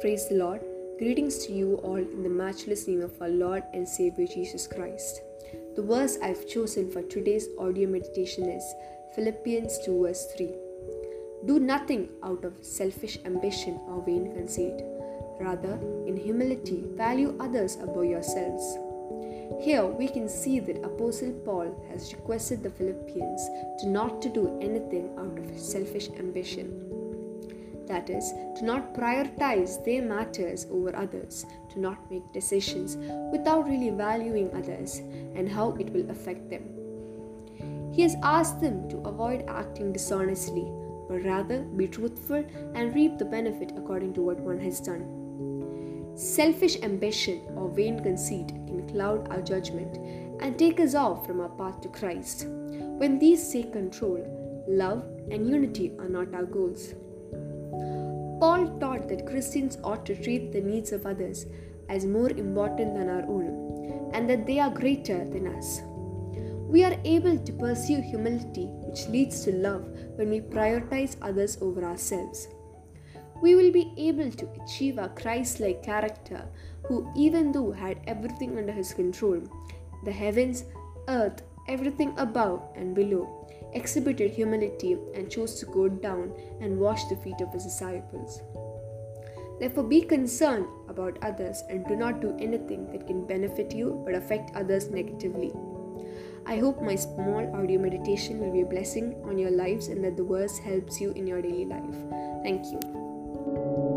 Praise the Lord. Greetings to you all in the matchless name of our Lord and Savior Jesus Christ. The verse I've chosen for today's audio meditation is Philippians 2, verse 3. Do nothing out of selfish ambition or vain conceit. Rather, in humility, value others above yourselves. Here we can see that Apostle Paul has requested the Philippians to not to do anything out of selfish ambition. That is, to not prioritize their matters over others, to not make decisions without really valuing others and how it will affect them. He has asked them to avoid acting dishonestly, but rather be truthful and reap the benefit according to what one has done. Selfish ambition or vain conceit can cloud our judgment and take us off from our path to Christ. When these take control, love and unity are not our goals. Paul taught that Christians ought to treat the needs of others as more important than our own and that they are greater than us. We are able to pursue humility, which leads to love, when we prioritize others over ourselves. We will be able to achieve our Christ like character, who, even though had everything under his control the heavens, earth, everything above and below exhibited humility and chose to go down and wash the feet of his disciples. Therefore, be concerned about others and do not do anything that can benefit you but affect others negatively. I hope my small audio meditation will be a blessing on your lives and that the verse helps you in your daily life. Thank you.